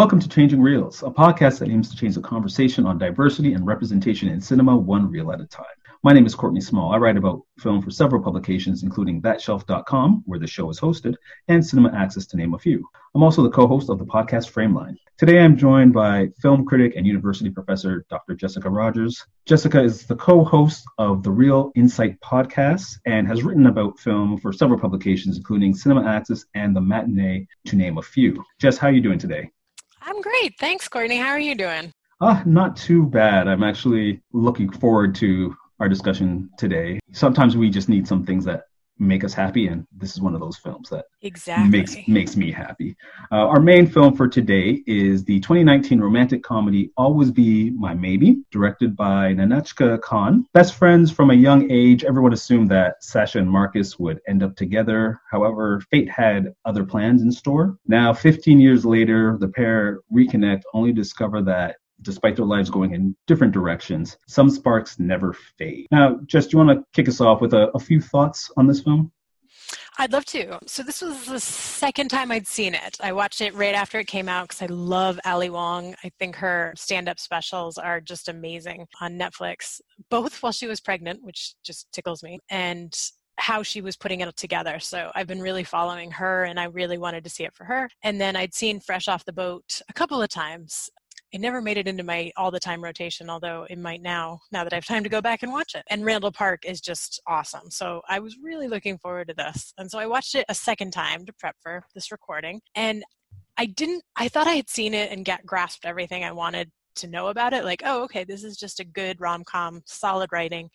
Welcome to Changing Reels, a podcast that aims to change the conversation on diversity and representation in cinema one reel at a time. My name is Courtney Small. I write about film for several publications, including ThatShelf.com, where the show is hosted, and Cinema Access, to name a few. I'm also the co host of the podcast Frameline. Today I'm joined by film critic and university professor Dr. Jessica Rogers. Jessica is the co host of the Real Insight podcast and has written about film for several publications, including Cinema Access and The Matinee, to name a few. Jess, how are you doing today? I'm great. Thanks, Courtney. How are you doing? Uh, not too bad. I'm actually looking forward to our discussion today. Sometimes we just need some things that make us happy and this is one of those films that exactly. makes makes me happy. Uh, our main film for today is the 2019 romantic comedy always be my maybe directed by nahnatchka khan. Best friends from a young age. Everyone assumed that sasha and marcus would end up together. However fate had other plans in store. Now 15 years later the pair reconnect only to discover that despite their lives going in different directions, some sparks never fade. Now, Jess, do you want to kick us off with a, a few thoughts on this film? I'd love to. So this was the second time I'd seen it. I watched it right after it came out because I love Ali Wong. I think her stand-up specials are just amazing on Netflix, both while she was pregnant, which just tickles me, and how she was putting it together. So I've been really following her and I really wanted to see it for her. And then I'd seen Fresh Off the Boat a couple of times it never made it into my all the time rotation, although it might now, now that I have time to go back and watch it. And Randall Park is just awesome. So I was really looking forward to this. And so I watched it a second time to prep for this recording. And I didn't, I thought I had seen it and get grasped everything I wanted to know about it. Like, oh, okay, this is just a good rom com, solid writing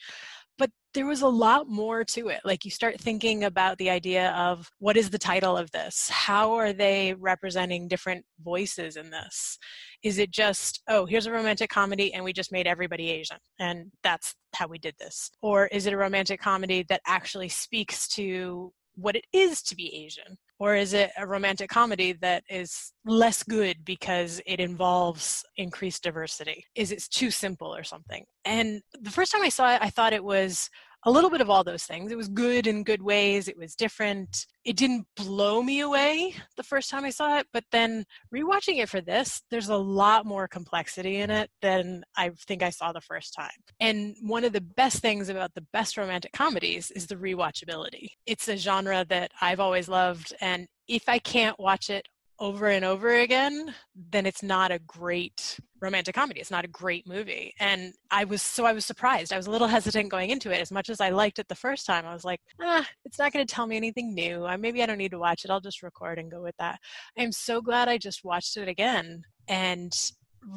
there was a lot more to it. Like you start thinking about the idea of what is the title of this? How are they representing different voices in this? Is it just, oh, here's a romantic comedy and we just made everybody Asian and that's how we did this? Or is it a romantic comedy that actually speaks to what it is to be Asian? Or is it a romantic comedy that is less good because it involves increased diversity? Is it too simple or something? And the first time I saw it, I thought it was a little bit of all those things. It was good in good ways. It was different. It didn't blow me away the first time I saw it, but then rewatching it for this, there's a lot more complexity in it than I think I saw the first time. And one of the best things about the best romantic comedies is the rewatchability. It's a genre that I've always loved, and if I can't watch it over and over again, then it's not a great romantic comedy. It's not a great movie. And I was so I was surprised. I was a little hesitant going into it. As much as I liked it the first time, I was like, ah, it's not going to tell me anything new. I, maybe I don't need to watch it. I'll just record and go with that. I'm so glad I just watched it again and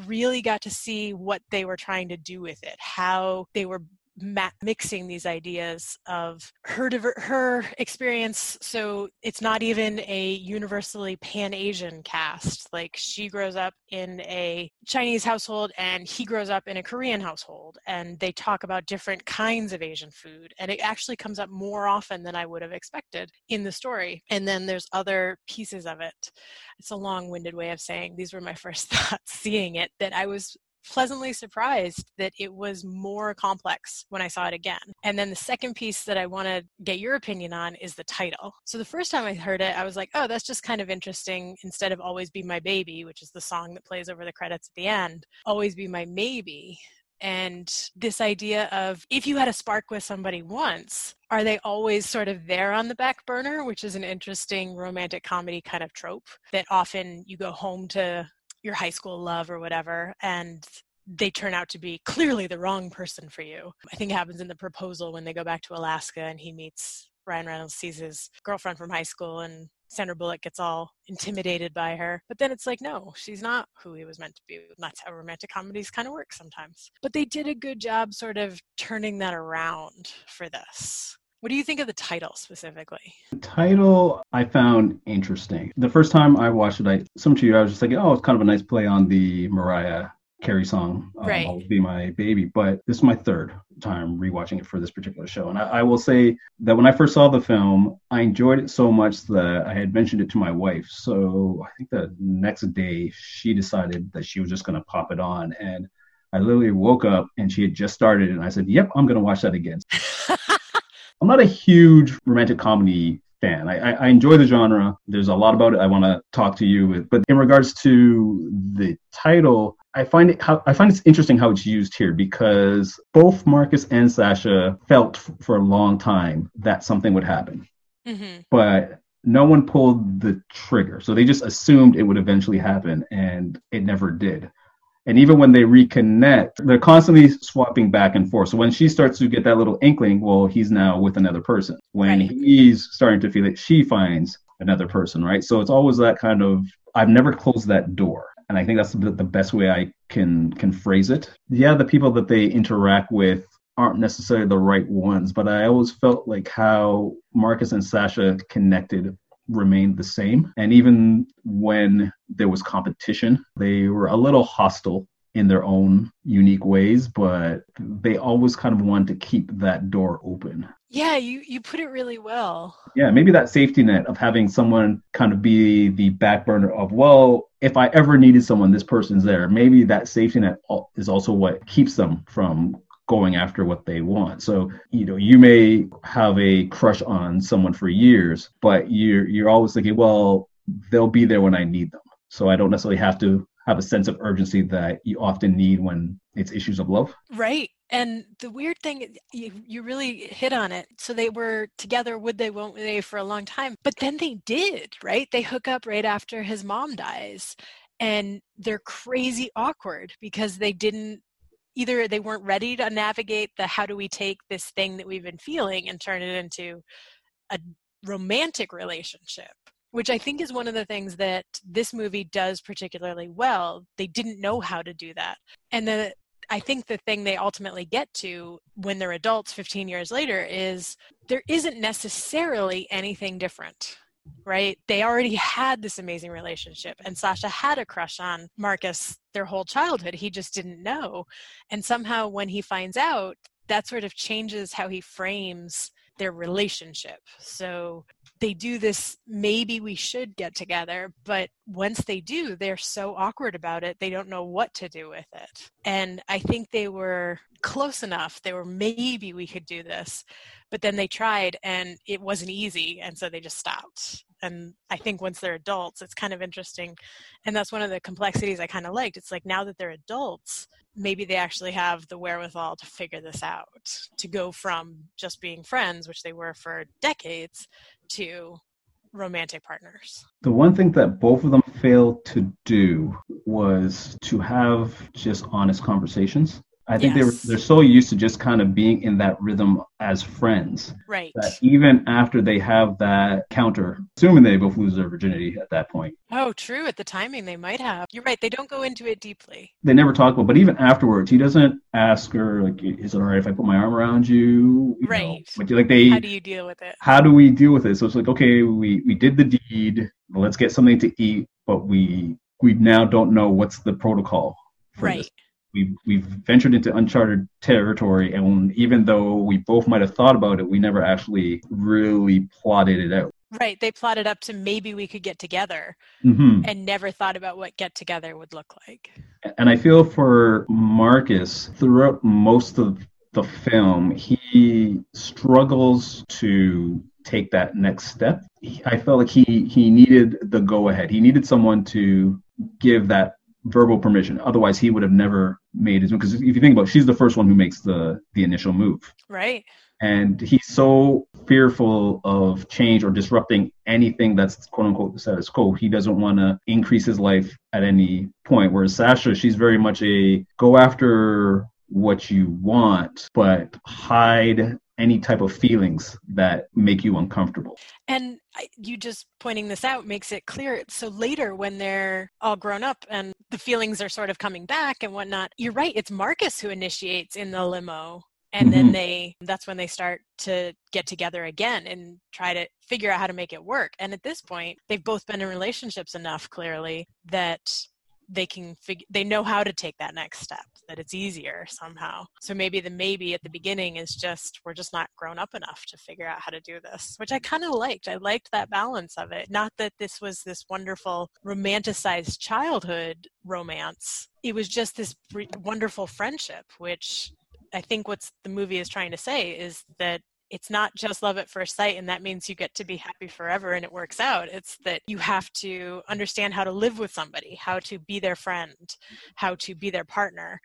really got to see what they were trying to do with it, how they were ma- mixing these ideas of her diver- her experience. So it's not even a universally pan Asian cast. Like she grows up in a Chinese household and he grows up in a Korean household, and they talk about different kinds of Asian food, and it actually comes up more often than I would have expected in the story. And then there's other pieces of it. It's a long-winded way of saying these were my first thoughts seeing it that I was pleasantly surprised that it was more complex when I saw it again. And then the second piece that I want to get your opinion on is the title. So the first time I heard it, I was like, oh, that's just kind of interesting. Instead of Always Be My Baby, which is the song that plays over the credits at the end, Always Be My Maybe. And this idea of if you had a spark with somebody once, are they always sort of there on the back burner, which is an interesting romantic comedy kind of trope that often you go home to your high school love or whatever and they turn out to be clearly the wrong person for you. I think it happens in the proposal when they go back to Alaska and he meets Ryan Reynolds sees his girlfriend from high school and Sandra Bullock gets all intimidated by her. But then it's like, no, she's not who he was meant to be. And that's how romantic comedies kind of work sometimes. But they did a good job sort of turning that around for this. What do you think of the title specifically? The title I found interesting. The first time I watched it, I some to you, I was just like, oh, it's kind of a nice play on the Mariah Carey song, um, right. "I'll Be My Baby." But this is my third time rewatching it for this particular show, and I, I, will say that when I first saw the film, I enjoyed it so much that I had mentioned it to my wife. So I think the next day she decided that she was just going to pop it on, and I literally woke up and she had just started, and I said, "Yep, I'm going to watch that again." I'm not a huge romantic comedy fan. I, I, enjoy the genre. There's a lot about it I want to talk to you with. But in regards to the title, I find it how I find it's interesting how it's used here because both Marcus and Sasha felt f- for a long time that something would happen, mm-hmm. but no one pulled the trigger. So they just assumed it would eventually happen, and it never did. And even when they reconnect, they're constantly swapping back and forth. So when she starts to get that little inkling, well, he's now with another person. When right. he's starting to feel that she finds another person, right? So it's always that kind of I've never closed that door. And I think that's the, the best way I can can phrase it. Yeah, the people that they interact with aren't necessarily the right ones, but I always felt like how Marcus and Sasha connected remained the same. And even when there was competition, they were a little hostile in their own unique ways, but they always kind of wanted to keep that door open. Yeah, you, you put it really well. Yeah, maybe that safety net of having someone kind of be the back burner of, well, if I ever needed someone, this person's there. Maybe that safety net is also what keeps them from going after what they want. So, you know, you may have a crush on someone for years, but you're you're always thinking, well, they'll be there when I need them. So I don't necessarily have to have a sense of urgency that you often need when it's issues of love. Right. And the weird thing, you, you really hit on it. So they were together, would they, won't they, for a long time. But then they did, right? They hook up right after his mom dies. And they're crazy awkward because they didn't either they weren't ready to navigate the how do we take this thing that we've been feeling and turn it into a romantic relationship? Which i think is one of the things that this movie does particularly well. They didn't know how to do that. And the I think the thing they ultimately get to when they're adults 15 years later is there isn't necessarily anything different right? They already had this amazing relationship, and Sasha had a crush on Marcus their whole childhood. He just didn't know. And somehow, when he finds out, that sort of changes how he frames their relationship. So they do this, maybe we should get together, but once they do, they're so awkward about it, they don't know what to do with it. And I think they were close enough. They were, maybe we could do this. But then they tried and it wasn't easy. And so they just stopped. And I think once they're adults, it's kind of interesting. And that's one of the complexities I kind of liked. It's like now that they're adults, maybe they actually have the wherewithal to figure this out, to go from just being friends, which they were for decades, to romantic partners. The one thing that both of them failed to do was to have just honest conversations. I think yes. they're they're so used to just kind of being in that rhythm as friends. Right. That even after they have that counter, assuming they both lose their virginity at that point. Oh, true. At the timing, they might have. You're right. They don't go into it deeply. They never talk about. But even afterwards, he doesn't ask her like, "Is it all right if I put my arm around you?" you right. Know, like they. How do you deal with it? How do we deal with it? So it's like, okay, we we did the deed. Let's get something to eat, but we we now don't know what's the protocol for right. this we've we've ventured into uncharted territory and even though we both might have thought about it we never actually really plotted it out. Right they plotted up to maybe we could get together mm-hmm. and never thought about what get together would look like. And i feel for marcus throughout most of the film he struggles to take that next step. I felt like he he needed the go ahead he needed someone to give that verbal permission. Otherwise, he would have never made his move. Because if you think about, it, she's the first one who makes the the initial move. Right. And he's so fearful of change or disrupting anything that's quote unquote the status quo. He doesn't want to increase his life at any point. Whereas Sasha, she's very much a go after what you want, but hide any type of feelings that make you uncomfortable. And you just pointing this out makes it clear. So later, when they're all grown up and the feelings are sort of coming back and whatnot, you're right. It's Marcus who initiates in the limo. And mm-hmm. then they, that's when they start to get together again and try to figure out how to make it work. And at this point, they've both been in relationships enough clearly that they can figure they know how to take that next step that it's easier somehow. So maybe the maybe at the beginning is just we're just not grown up enough to figure out how to do this which i kind of liked. I liked that balance of it. Not that this was this wonderful romanticized childhood romance. It was just this wonderful friendship which i think what's the movie is trying to say is that it's not just love at first sight and that means you get to be happy forever and it works out it's that you have to understand how to live with somebody how to be their friend how to be their partner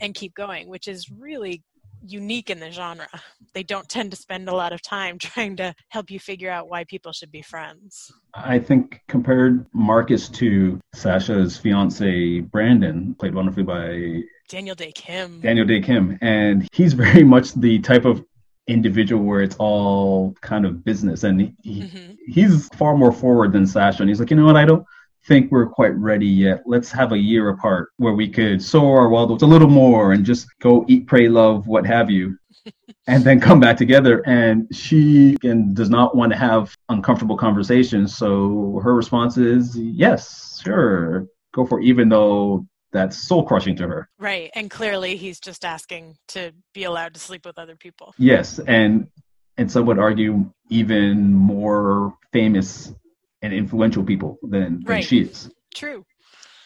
and keep going which is really unique in the genre they don't tend to spend a lot of time trying to help you figure out why people should be friends i think compared marcus to sasha's fiance brandon played wonderfully by Daniel Dae Kim. Daniel Dae Kim. And he's very much the type of individual where it's all kind of business. And he, mm-hmm. he's far more forward than Sasha. And he's like you know what? I don't think we're quite ready yet. Let's have a year apart where we could soar our world a little more and just go eat pray love what have you and then come back together. And she again does not want to have uncomfortable conversations. So her response is yes sure. Go for it even though that's soul crushing to her. Right. And clearly he's just asking to be allowed to sleep with other people. Yes. And and some would argue even more famous and influential people than, than right. she is. True.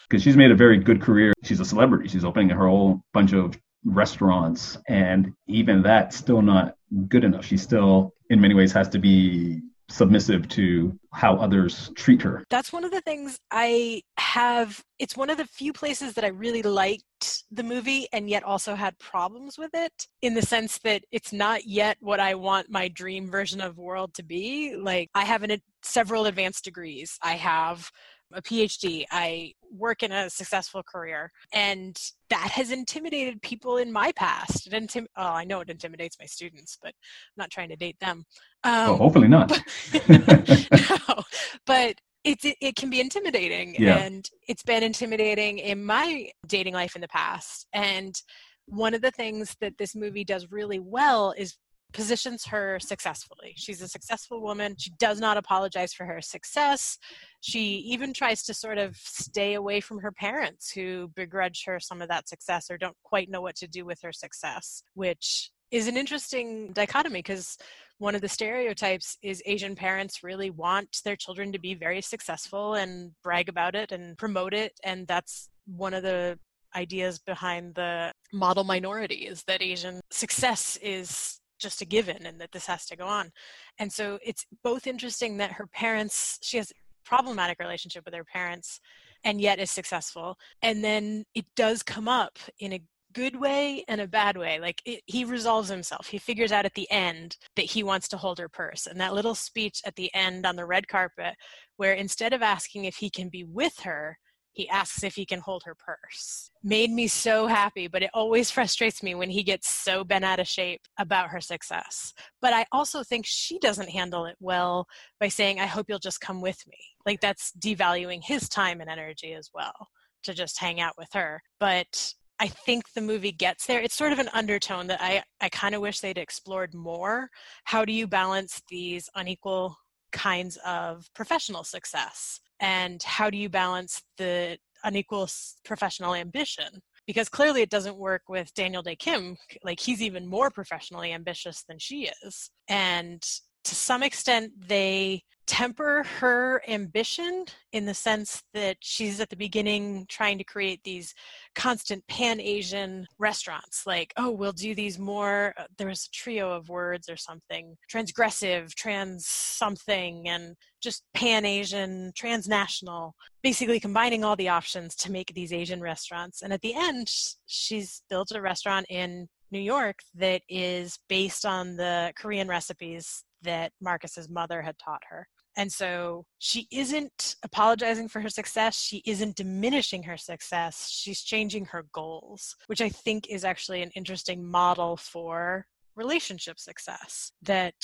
Because she's made a very good career. She's a celebrity. She's opening her whole bunch of restaurants. And even that's still not good enough. She still, in many ways, has to be submissive to how others treat her. That's one of the things I have. It's one of the few places that I really liked the movie and yet also had problems with it in the sense that it's not yet what I want my dream version of world to be. Like, I have an, several advanced degrees. I have a PhD. I work in a successful career. And that has intimidated people in my past. It intim- oh, I know it intimidates my students, but I'm not trying to date them. Um, well, hopefully not. But, no, but it, it, it can be intimidating. Yeah. And it's been intimidating in my dating life in the past. And one of the things that this movie does really well is positions her successfully. She's a successful woman. She does not apologize for her success. She even tries to sort of stay away from her parents who begrudge her some of that success or don't quite know what to do with her success, which is an interesting dichotomy because one of the stereotypes is Asian parents really want their children to be very successful and brag about it and promote it. And that's one of the ideas behind the model minority is that Asian success is just a given and that this has to go on. And so it's both interesting that her parents, she has problematic relationship with her parents and yet is successful. And then it does come up in a good way and a bad way. Like it, he resolves himself. He figures out at the end that he wants to hold her purse. And that little speech at the end on the red carpet, where instead of asking if he can be with her, he asks if he can hold her purse. Made me so happy, but it always frustrates me when he gets so bent out of shape about her success. But I also think she doesn't handle it well by saying, I hope you'll just come with me. Like that's devaluing his time and energy as well to just hang out with her. But I think the movie gets there. It's sort of an undertone that I, I kind of wish they'd explored more. How do you balance these unequal kinds of professional success? and how do you balance the unequal professional ambition because clearly it doesn't work with Daniel Dae Kim. like he's even more professionally ambitious than she is and to some extent they temper her ambition in the sense that she's at the beginning trying to create these constant pan Asian restaurants. Like, oh, we'll do these more. Uh, there was a trio of words or something transgressive, trans something, and just pan Asian, transnational, basically combining all the options to make these Asian restaurants. And at the end, she's built a restaurant in New York that is based on the Korean recipes that Marcus's mother had taught her. And so she isn't apologizing for her success. She isn't diminishing her success. She's changing her goals, which I think is actually an interesting model for relationship success. That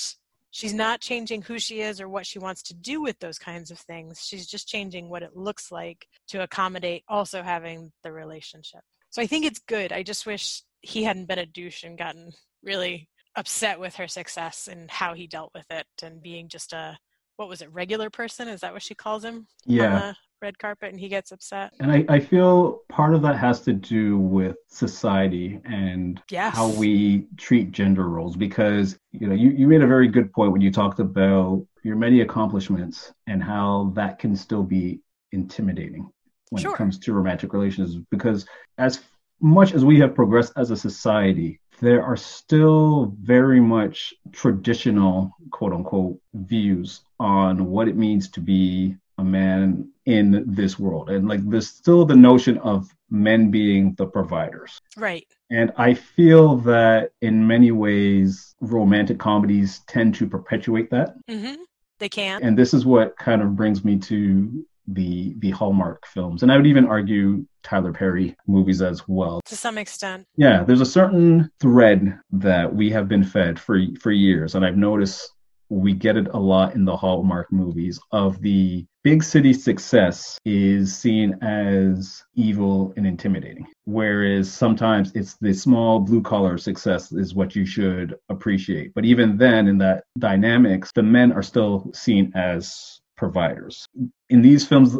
she's not changing who she is or what she wants to do with those kinds of things. She's just changing what it looks like to accommodate also having the relationship. So I think it's good. I just wish he hadn't been a douche and gotten really upset with her success and how he dealt with it and being just a what was it regular person is that what she calls him yeah red carpet and he gets upset and I, I feel part of that has to do with society and yes. how we treat gender roles because you know you, you made a very good point when you talked about your many accomplishments and how that can still be intimidating when sure. it comes to romantic relations because as much as we have progressed as a society there are still very much traditional, quote unquote, views on what it means to be a man in this world. And like there's still the notion of men being the providers. Right. And I feel that in many ways, romantic comedies tend to perpetuate that. Mm-hmm. They can. And this is what kind of brings me to the the Hallmark films, and I would even argue Tyler Perry movies as well. To some extent. Yeah, there's a certain thread that we have been fed for for years, and I've noticed we get it a lot in the Hallmark movies of the big city success is seen as evil and intimidating whereas sometimes it's the small blue collar success is what you should appreciate but even then in that dynamics the men are still seen as providers. In these films,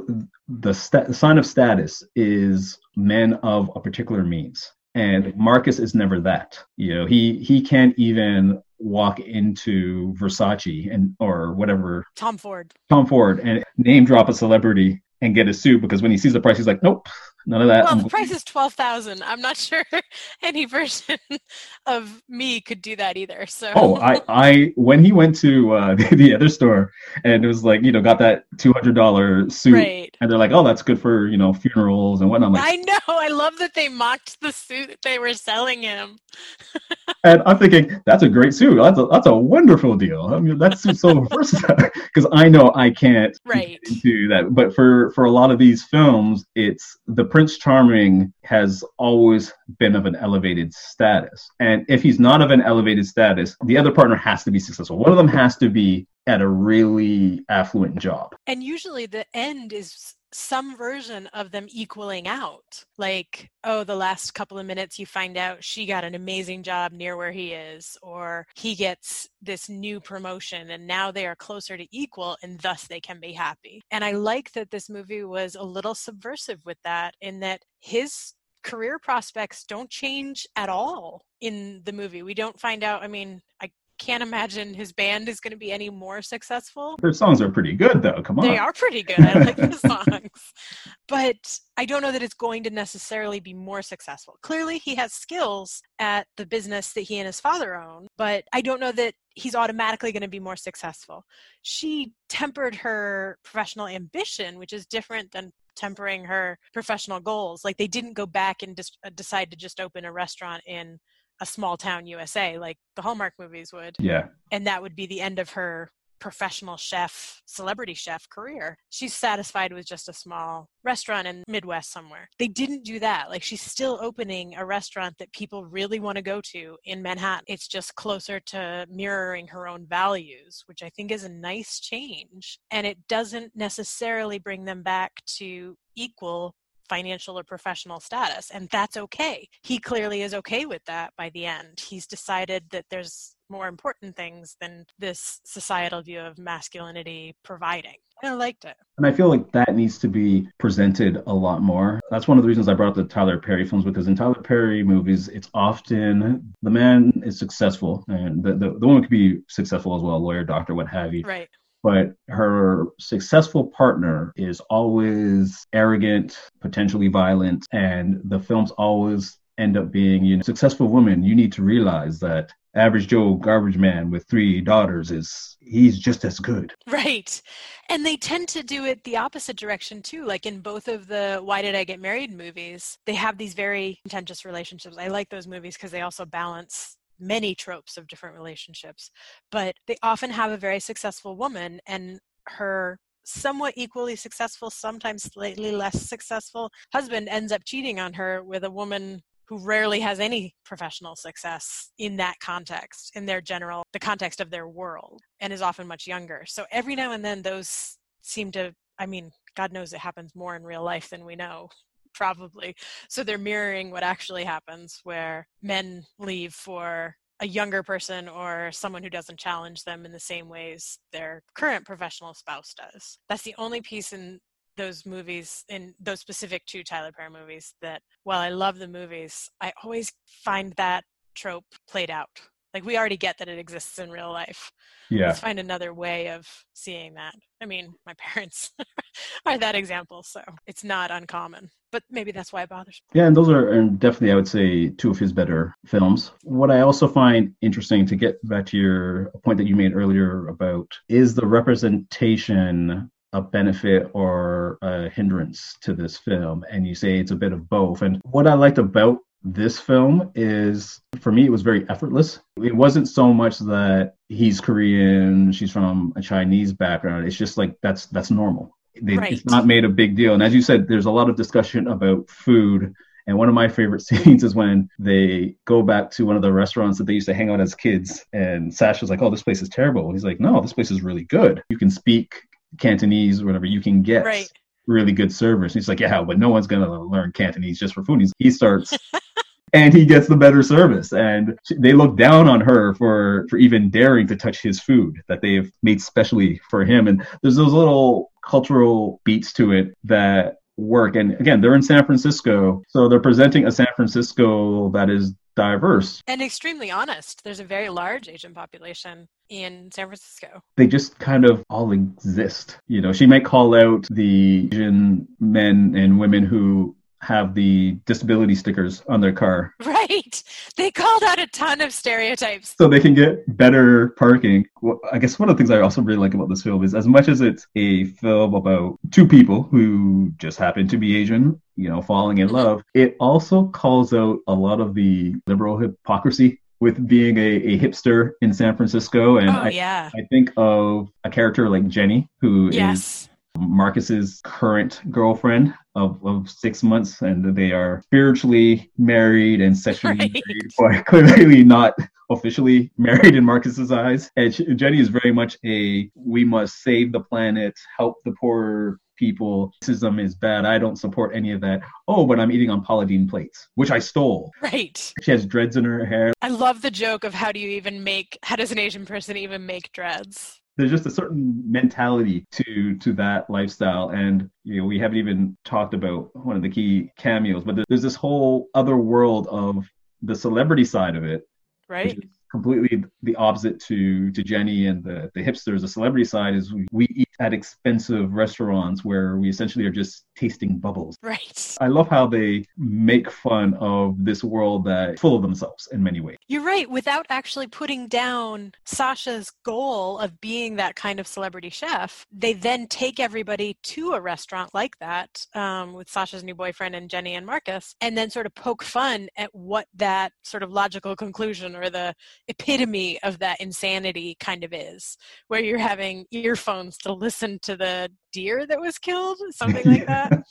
the, st- sign of status is men of a particular means. And Marcus is never that. You know, he he can't even walk into Versace and or whatever Tom Ford. Tom Ford and name drop a celebrity and get a suit because when he sees the price, he's like, nope, none of that. Well, the price is twelve thousand. I'm not sure any version of me could do that either. So. Oh, I, I when he went to uh, the, the, other store and it was like you know got that two hundred dollar suit, right. and they're like, oh, that's good for you know funerals and whatnot. Like, I know. I love that they mocked the suit they were selling him. and I'm thinking that's a great suit. That's a that's a wonderful deal. I mean, that's so versatile because I know I can't right. do that. But for for a lot of these films, it's the Prince Charming has always been of an elevated status. And if he's not of an elevated status, the other partner has to be successful. One of them has to be at a really affluent job. And usually the end is some version of them equaling out. Like, oh, the last couple of minutes you find out she got an amazing job near where he is, or he gets this new promotion and now they are closer to equal and thus they can be happy. And I like that this movie was a little subversive with that, in that his career prospects don't change at all in the movie. We don't find out, I mean, I can't imagine his band is going to be any more successful. Their songs are pretty good, though. Come on. They are pretty good. I like the songs. But I don't know that it's going to necessarily be more successful. Clearly, he has skills at the business that he and his father own, but I don't know that he's automatically going to be more successful. She tempered her professional ambition, which is different than tempering her professional goals. Like they didn't go back and dis- uh, decide to just open a restaurant in a small town USA like the Hallmark movies would. Yeah. And that would be the end of her professional chef, celebrity chef career. She's satisfied with just a small restaurant in Midwest somewhere. They didn't do that. Like she's still opening a restaurant that people really want to go to in Manhattan. It's just closer to mirroring her own values, which I think is a nice change. And it doesn't necessarily bring them back to equal financial or professional status. And that's okay. He clearly is okay with that by the end. He's decided that there's more important things than this societal view of masculinity providing. I liked it. And I feel like that needs to be presented a lot more. That's one of the reasons I brought the Tyler Perry films because in Tyler Perry movies, it's often the man is successful and the, the, the woman could be successful as well, lawyer, doctor, what have you. Right but her successful partner is always arrogant, potentially violent, and the films always end up being, you know, successful woman. You need to realize that average Joe garbage man with three daughters is he's just as good. Right. And they tend to do it the opposite direction too. Like in both of the Why Did I Get Married movies, they have these very contentious relationships. I like those movies because they also balance many tropes of different relationships, but they often have a very successful woman and her somewhat equally successful, sometimes slightly less successful husband ends up cheating on her with a woman who rarely has any professional success in that context, in their general, the context of their world, and is often much younger. So every now and then those seem to, I mean, God knows it happens more in real life than we know probably. So they're mirroring what actually happens where men leave for a younger person or someone who doesn't challenge them in the same ways their current professional spouse does. That's the only piece in those movies, in those specific two Tyler Perry movies, that while I love the movies, I always find that trope played out Like we already get that it exists in real life. Yeah. Let's find another way of seeing that. I mean, my parents are that example, so it's not uncommon. But maybe that's why it bothers me. Yeah, and those are and definitely I would say two of his better films. What I also find interesting to get back to your point that you made earlier about is the representation a benefit or a hindrance to this film and you say it's a bit of both and what i liked about this film is for me it was very effortless it wasn't so much that he's korean she's from a chinese background it's just like that's that's normal they, right. it's not made a big deal and as you said there's a lot of discussion about food and one of my favorite scenes is when they go back to one of the restaurants that they used to hang out as kids. And Sasha's like, Oh, this place is terrible. He's like, No, this place is really good. You can speak Cantonese or whatever. You can get right. really good servers. And he's like, Yeah, but no one's going to learn Cantonese just for food. He's, he starts. and he gets the better service and they look down on her for for even daring to touch his food that they've made specially for him and there's those little cultural beats to it that work. And again, they're in San Francisco, so they're presenting a San Francisco that is diverse and extremely honest. There's a very large Asian population in San Francisco. They just kind of all exist. You know, she might call out the Asian men and women who have the disability stickers on their car. Right. They called out a ton of stereotypes. So they can get better parking. Well, I guess one of the things I also really like about this film is as much as it's a film about two people who just happen to be Asian, you know, falling in mm-hmm. love, it also calls out a lot of the liberal hypocrisy with being a, a hipster in San Francisco. And oh, I, yeah. I think of a character like Jenny, who yes. is Marcus's current girlfriend of, of six months, and they are spiritually married and sexually right. married, but clearly not officially married in Marcus's eyes. And Jenny is very much a we must save the planet, help the poor people. Racism is bad. I don't support any of that. Oh, but I'm eating on Paula Deen plates, which I stole. Right. She has dreads in her hair. I love the joke of how do you even make, how does an Asian person even make dreads? There's just a certain mentality to to that lifestyle and you know we haven't even talked about one of the key cameos but there's this whole other world of the celebrity side of it right completely the opposite to to Jenny and the the hipsters. The celebrity side is we, we eat at expensive restaurants where we essentially are just tasting bubbles. Right. I love how they make fun of this world that full of themselves in many ways. You're right. Without actually putting down Sasha's goal of being that kind of celebrity chef, they then take everybody to a restaurant like that um, with Sasha's new boyfriend and Jenny and Marcus, and then sort of poke fun at what that sort of logical conclusion or the epitome of that insanity kind of is, where you're having earphones to listen to the deer that was killed, something like that.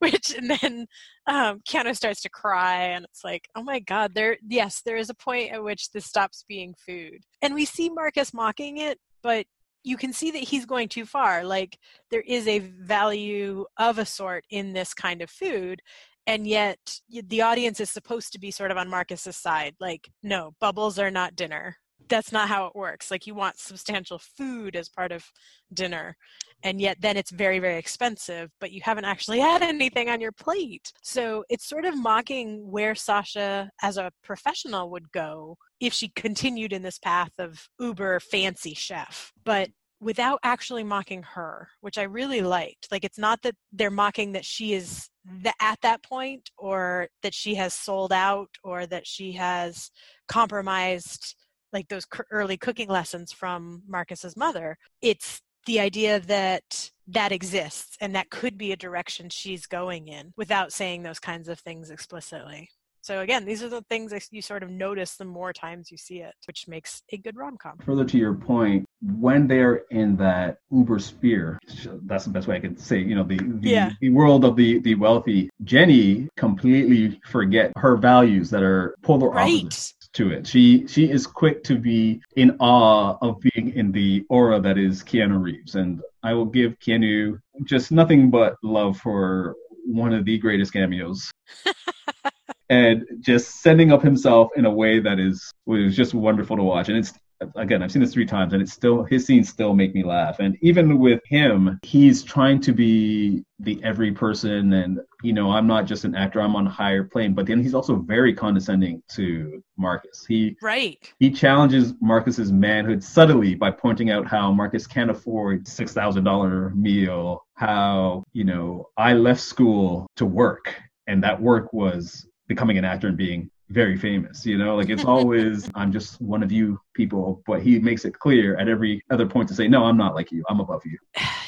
Which and then um, Keanu starts to cry, and it's like, oh my god, there. Yes, there is a point at which this stops being food, and we see Marcus mocking it, but you can see that he's going too far. Like there is a value of a sort in this kind of food, and yet the audience is supposed to be sort of on Marcus's side. Like, no, bubbles are not dinner. That's not how it works. Like, you want substantial food as part of dinner, and yet then it's very, very expensive, but you haven't actually had anything on your plate. So it's sort of mocking where Sasha, as a professional, would go if she continued in this path of uber fancy chef. But without actually mocking her, which I really liked. Like it's not that they're mocking that she is the, at that point or that she has sold out or that she has compromised like those early cooking lessons from Marcus's mother. It's the idea that that exists and that could be a direction she's going in without saying those kinds of things explicitly. So again, these are the things that you sort of notice the more times you see it, which makes a good rom com. Further to your point, when they're in that uber sphere, that's the best way I can say, you know, the the, yeah. the world of the the wealthy, Jenny completely forget her values that are polar right. opposites to it. She she is quick to be in awe of being in the aura that is Keanu Reeves, and I will give Keanu just nothing but love for one of the greatest cameos and just sending up himself in a way that is was just wonderful to watch. And it's again, I've seen this three times, and it's still his scenes still make me laugh. And even with him, he's trying to be the every person, and you know, I'm not just an actor; I'm on a higher plane. But then he's also very condescending to Marcus. He right. He challenges Marcus's manhood subtly by pointing out how Marcus can't afford six thousand dollar meal. How you know I left school to work, and that work was becoming an actor and being very famous you know like it's always i'm just one of you people but he makes it clear at every other point to say no i'm not like you i'm above you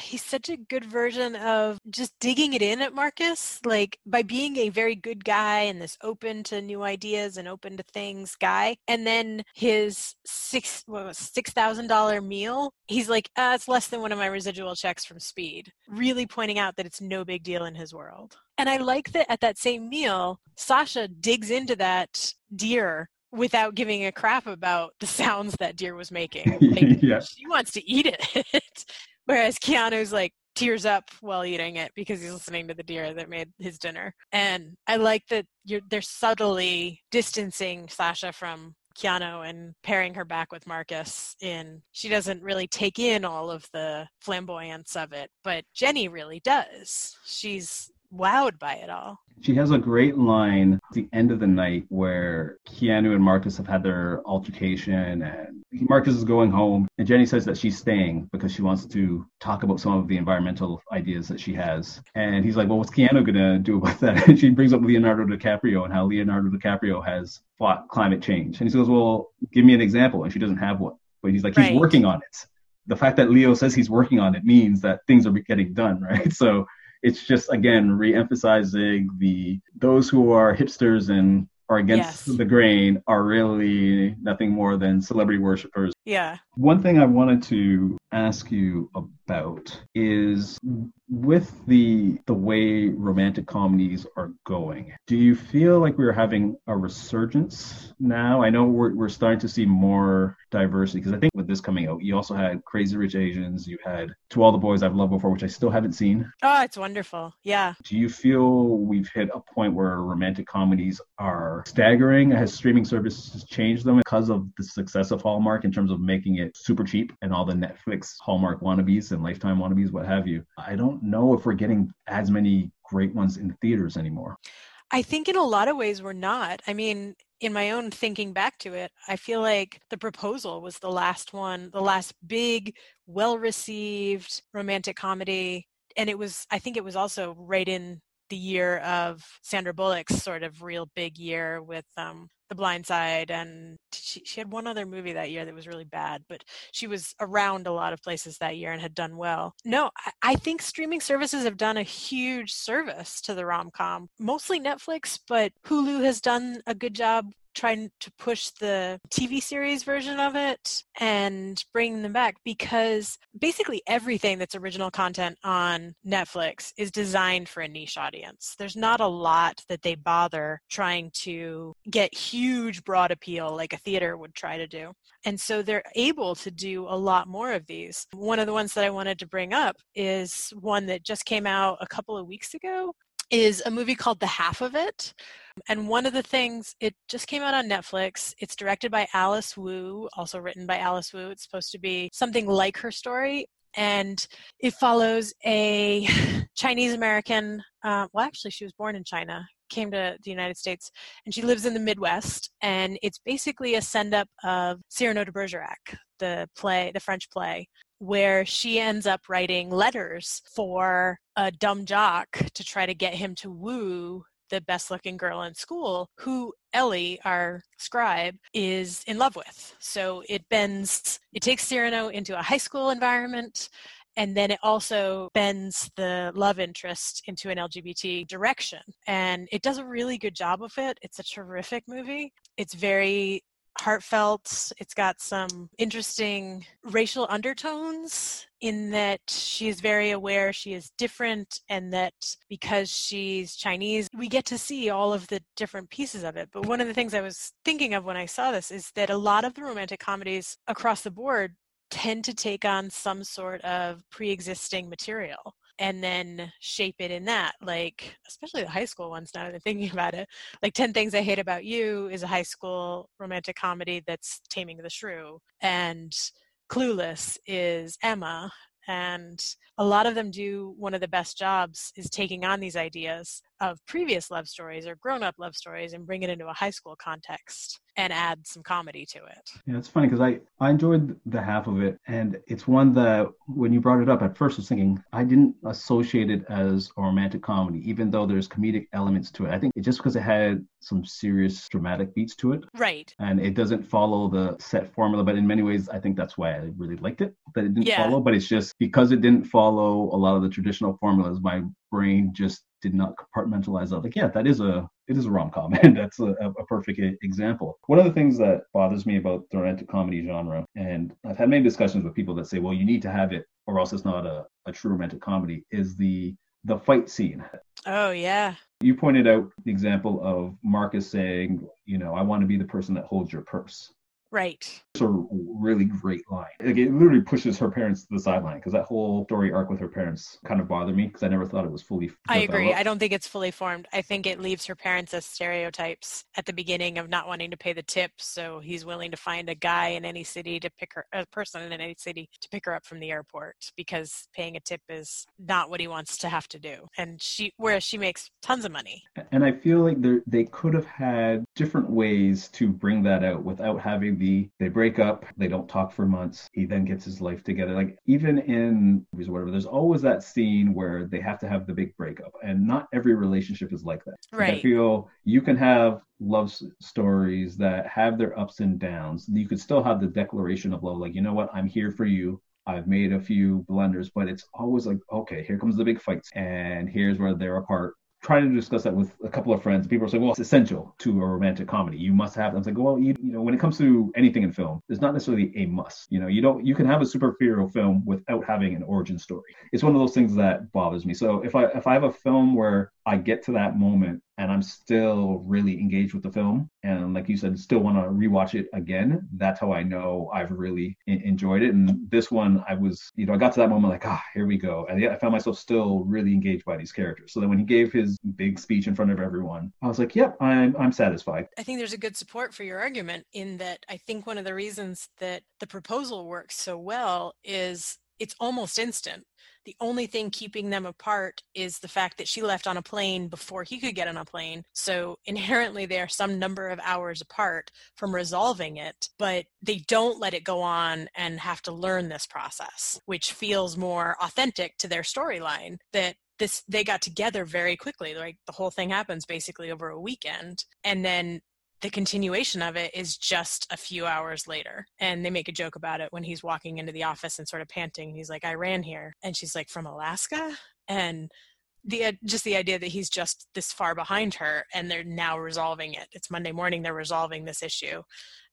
he's such a good version of just digging it in at marcus like by being a very good guy and this open to new ideas and open to things guy and then his six what was six thousand dollar meal he's like uh, it's less than one of my residual checks from speed really pointing out that it's no big deal in his world and I like that at that same meal, Sasha digs into that deer without giving a crap about the sounds that deer was making. Like, yeah. She wants to eat it. Whereas Keanu's like tears up while eating it because he's listening to the deer that made his dinner. And I like that you're they're subtly distancing Sasha from Keanu and pairing her back with Marcus in she doesn't really take in all of the flamboyance of it, but Jenny really does. She's wowed by it all. She has a great line at the end of the night where Keanu and Marcus have had their altercation and Marcus is going home and Jenny says that she's staying because she wants to talk about some of the environmental ideas that she has. And he's like, well, what's Keanu going to do about that? And she brings up Leonardo DiCaprio and how Leonardo DiCaprio has fought climate change. And he goes, well, give me an example. And she doesn't have one. But he's like, he's right. working on it. The fact that Leo says he's working on it means that things are getting done, right? So it's just again re-emphasizing the those who are hipsters and are against yes. the grain are really nothing more than celebrity worshippers. Yeah. One thing I wanted to ask you about is with the the way romantic comedies are going do you feel like we're having a resurgence now? I know we're, we're starting to see more diversity because i think with this coming out you also had crazy rich asians you had to all the boys i've loved before which i still haven't seen. Oh it's wonderful. Yeah. Do you feel we've hit a point where romantic comedies are staggering? Has streaming services changed them because of the success of hallmark in terms of making it super cheap and all the netflix hallmark wannabes and lifetime wannabes what have you i don't don't know if we're getting as many great ones in theaters anymore. I think in a lot of ways we're not. I mean, in my own thinking back to it, I feel like The Proposal was the last one, the last big, well received romantic comedy. And it was, I think it was also right in the year of Sandra Bullock's sort of real big year with um, The Blind Side, and she, she had one other movie that year that was really bad, but she was around a lot of places that year and had done well. No, I, I think streaming services have done a huge service to the rom com, mostly Netflix, but Hulu has done a good job trying to push the TV series version of it and bring them back because basically everything that's original content on Netflix is designed for a niche audience. There's not a lot that they bother trying to get huge broad appeal like a theater would try to do. And so they're able to do a lot more of these. One of the ones that I wanted to bring up is one that just came out a couple of weeks ago is a movie called The Half of It. And one of the things, it just came out on Netflix. It's directed by Alice Wu, also written by Alice Wu. It's supposed to be something like her story. And it follows a Chinese American, uh, well, actually, she was born in China, came to the United States, and she lives in the Midwest. And it's basically a send up of Cyrano de Bergerac, the play, the French play, where she ends up writing letters for a dumb jock to try to get him to woo the best looking girl in school who Ellie, our scribe, is in love with. So it bends, it takes Cyrano into a high school environment. And then it also bends the love interest into an LGBT direction. And it does a really good job of it. It's a terrific movie. It's very heartfelt. It's got some interesting racial undertones in that she is very aware she is different and that because she's Chinese, we get to see all of the different pieces of it. But one of the things I was thinking of when I saw this is that a lot of the romantic comedies across the board tend to take on some sort of pre existing material and then shape it in that like especially the high school ones now that i'm thinking about it like 10 things i hate about you is a high school romantic comedy that's taming the shrew and clueless is emma and a lot of them do one of the best jobs is taking on these ideas of previous love stories or grown-up love stories and bring it into a high school context and add some comedy to it. Yeah, it's funny because I I enjoyed the half of it, and it's one that when you brought it up at first, I was thinking I didn't associate it as a romantic comedy, even though there's comedic elements to it. I think it's just because it had some serious dramatic beats to it, right? And it doesn't follow the set formula, but in many ways, I think that's why I really liked it that it didn't yeah. follow. But it's just because it didn't follow a lot of the traditional formulas, my brain just did not compartmentalize that. Like, yeah, that is a it is a rom com, and that's a, a, perfect example. One of the things that bothers me about the romantic comedy genre, and I've had many discussions with people that say, well, you need to have it, or else it's not a, a true romantic comedy, is the the fight scene. Oh yeah. You pointed out the example of Marcus saying, you know, I want to be the person that holds your purse. Right. A really great line. Like it literally pushes her parents to the sideline because that whole story arc with her parents kind of bothered me because I never thought it was fully. I agree. I don't think it's fully formed. I think it leaves her parents as stereotypes at the beginning of not wanting to pay the tip, so he's willing to find a guy in any city to pick her, a person in any city to pick her up from the airport because paying a tip is not what he wants to have to do. And she, whereas she makes tons of money. And I feel like they could have had different ways to bring that out without having the they break up, they don't talk for months. He then gets his life together. Like even in movies or whatever, there's always that scene where they have to have the big breakup, and not every relationship is like that. Right. Like I feel you can have love stories that have their ups and downs. You could still have the declaration of love, like you know what, I'm here for you. I've made a few blunders, but it's always like, okay, here comes the big fights, and here's where they're apart trying to discuss that with a couple of friends. People are saying, well, it's essential to a romantic comedy. You must have. I was like, well, you, you know, when it comes to anything in film, it's not necessarily a must. You know, you don't. You can have a superhero film without having an origin story. It's one of those things that bothers me. So if I if I have a film where I get to that moment and I'm still really engaged with the film. And like you said, still want to rewatch it again. That's how I know I've really enjoyed it. And this one, I was, you know, I got to that moment like, ah, here we go. And I found myself still really engaged by these characters. So then when he gave his big speech in front of everyone, I was like, yep, I'm, I'm satisfied. I think there's a good support for your argument in that I think one of the reasons that the proposal works so well is it's almost instant the only thing keeping them apart is the fact that she left on a plane before he could get on a plane. So inherently, they are some number of hours apart from resolving it, but they don't let it go on and have to learn this process, which feels more authentic to their storyline that this they got together very quickly like the whole thing happens basically over a weekend and then the continuation of it is just a few hours later. And they make a joke about it when he's walking into the office and sort of panting. He's like, I ran here. And she's like, from Alaska? And the uh, just the idea that he's just this far behind her and they're now resolving it. It's Monday morning, they're resolving this issue.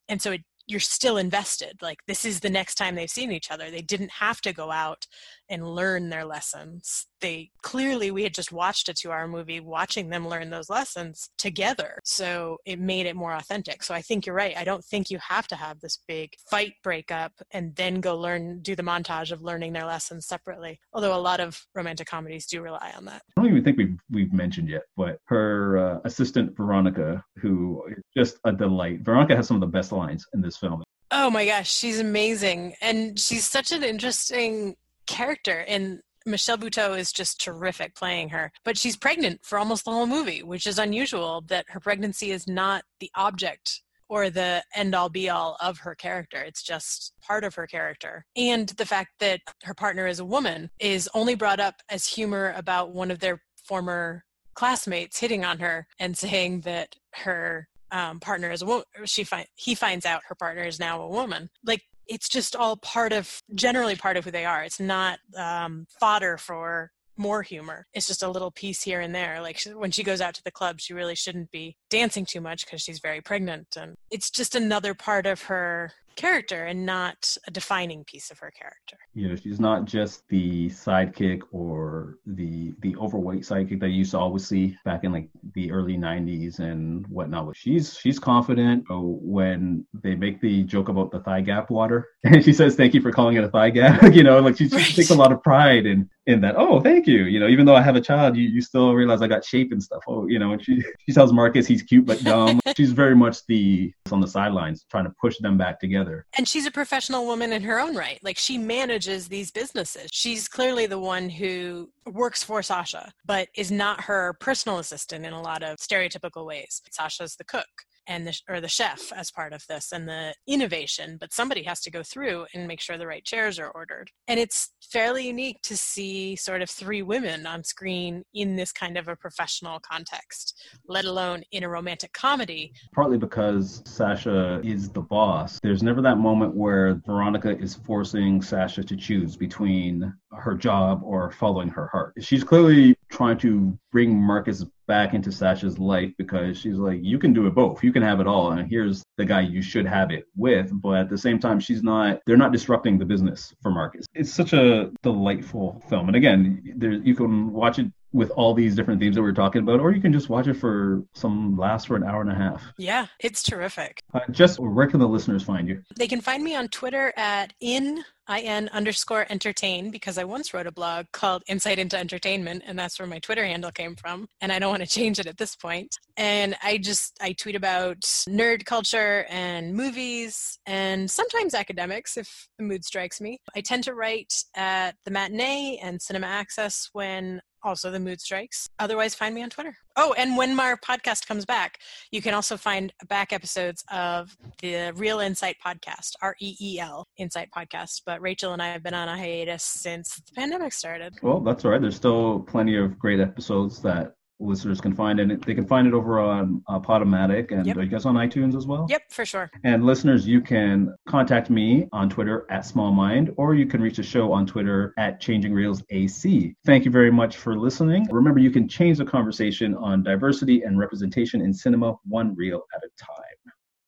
And so it, you're still invested. Like this is the next time they've seen each other. They didn't have to go out and learn their lessons. They clearly, we had just watched a two hour movie watching them learn those lessons together. So it made it more authentic. So I think you're right. I don't think you have to have this big fight breakup and then go learn, do the montage of learning their lessons separately. Although a lot of romantic comedies do rely on that. I don't even think we've, we've mentioned yet, but her uh, assistant, Veronica, who is just a delight. Veronica has some of the best lines in this film. Oh my gosh, she's amazing. And she's such an interesting character and Michelle Buteau is just terrific playing her. But she's pregnant for almost the whole movie, which is unusual that her pregnancy is not the object or the end all be all of her character. It's just part of her character. And the fact that her partner is a woman is only brought up as humor about one of their former classmates hitting on her and saying that her um, partner is a woman. She find he finds out her partner is now a woman. Like it's just all part of generally part of who they are. It's not um, fodder for more humor. It's just a little piece here and there. Like when she goes out to the club she really shouldn't be dancing too much because she's very pregnant and it's just another part of her character and not a defining piece of her character. You know, she's not just the sidekick or the the overweight sidekick that you used to always see back in like the early '90s and whatnot. She's she's confident oh, when they make the joke about the thigh gap water, and she says, "Thank you for calling it a thigh gap." you know, like she, she right. takes a lot of pride in in that. Oh, thank you. You know, even though I have a child, you, you still realize I got shape and stuff. Oh, you know, and she she tells Marcus he's cute but dumb. she's very much the on the sidelines trying to push them back together. And she's a professional woman in her own right. Like she manages these businesses. She's clearly the one who works for Sasha, but is not her personal assistant in a lot of stereotypical ways. Sasha's the cook and the or the chef as part of this and the innovation but somebody has to go through and make sure the right chairs are ordered. And it's fairly unique to see sort of three women on screen in this kind of a professional context let alone in a romantic comedy. Partly because sasha is the boss. There's never that moment where veronica is forcing sasha to choose between her job or following her heart. She's clearly trying to bring marcus back into Sasha's life because she's like, you can do it both. You can have it all. And here's the guy you should have it with. But at the same time, she's not, they're not disrupting the business for Marcus. It's such a delightful film. And again, there, you can watch it with all these different themes that we are talking about, or you can just watch it for some last for an hour and a half. Yeah, it's terrific. Uh, just where can the listeners find you? They can find me on Twitter at in in underscore entertain because I once wrote a blog called Insight into Entertainment, and that's where my Twitter handle came from. And I don't want to change it at this point. And I just I tweet about nerd culture and movies and sometimes academics if the mood strikes me. I tend to write at the matinee and Cinema Axis when also the mood strikes. Otherwise, find me on Twitter. Oh, and when my podcast comes back, you can also find back episodes of the real Insight podcast, R E E L Insight podcast. But Rachel and I have been on a hiatus since the pandemic started. Well, that's all right. There's still plenty of great episodes that listeners can find it. They can find it over on uh, Podomatic. And yep. are you guys on iTunes as well? Yep, for sure. And listeners, you can contact me on Twitter at SmallMind, or you can reach the show on Twitter at Changing Reels AC. Thank you very much for listening. Remember, you can change the conversation on diversity and representation in cinema one reel at a time.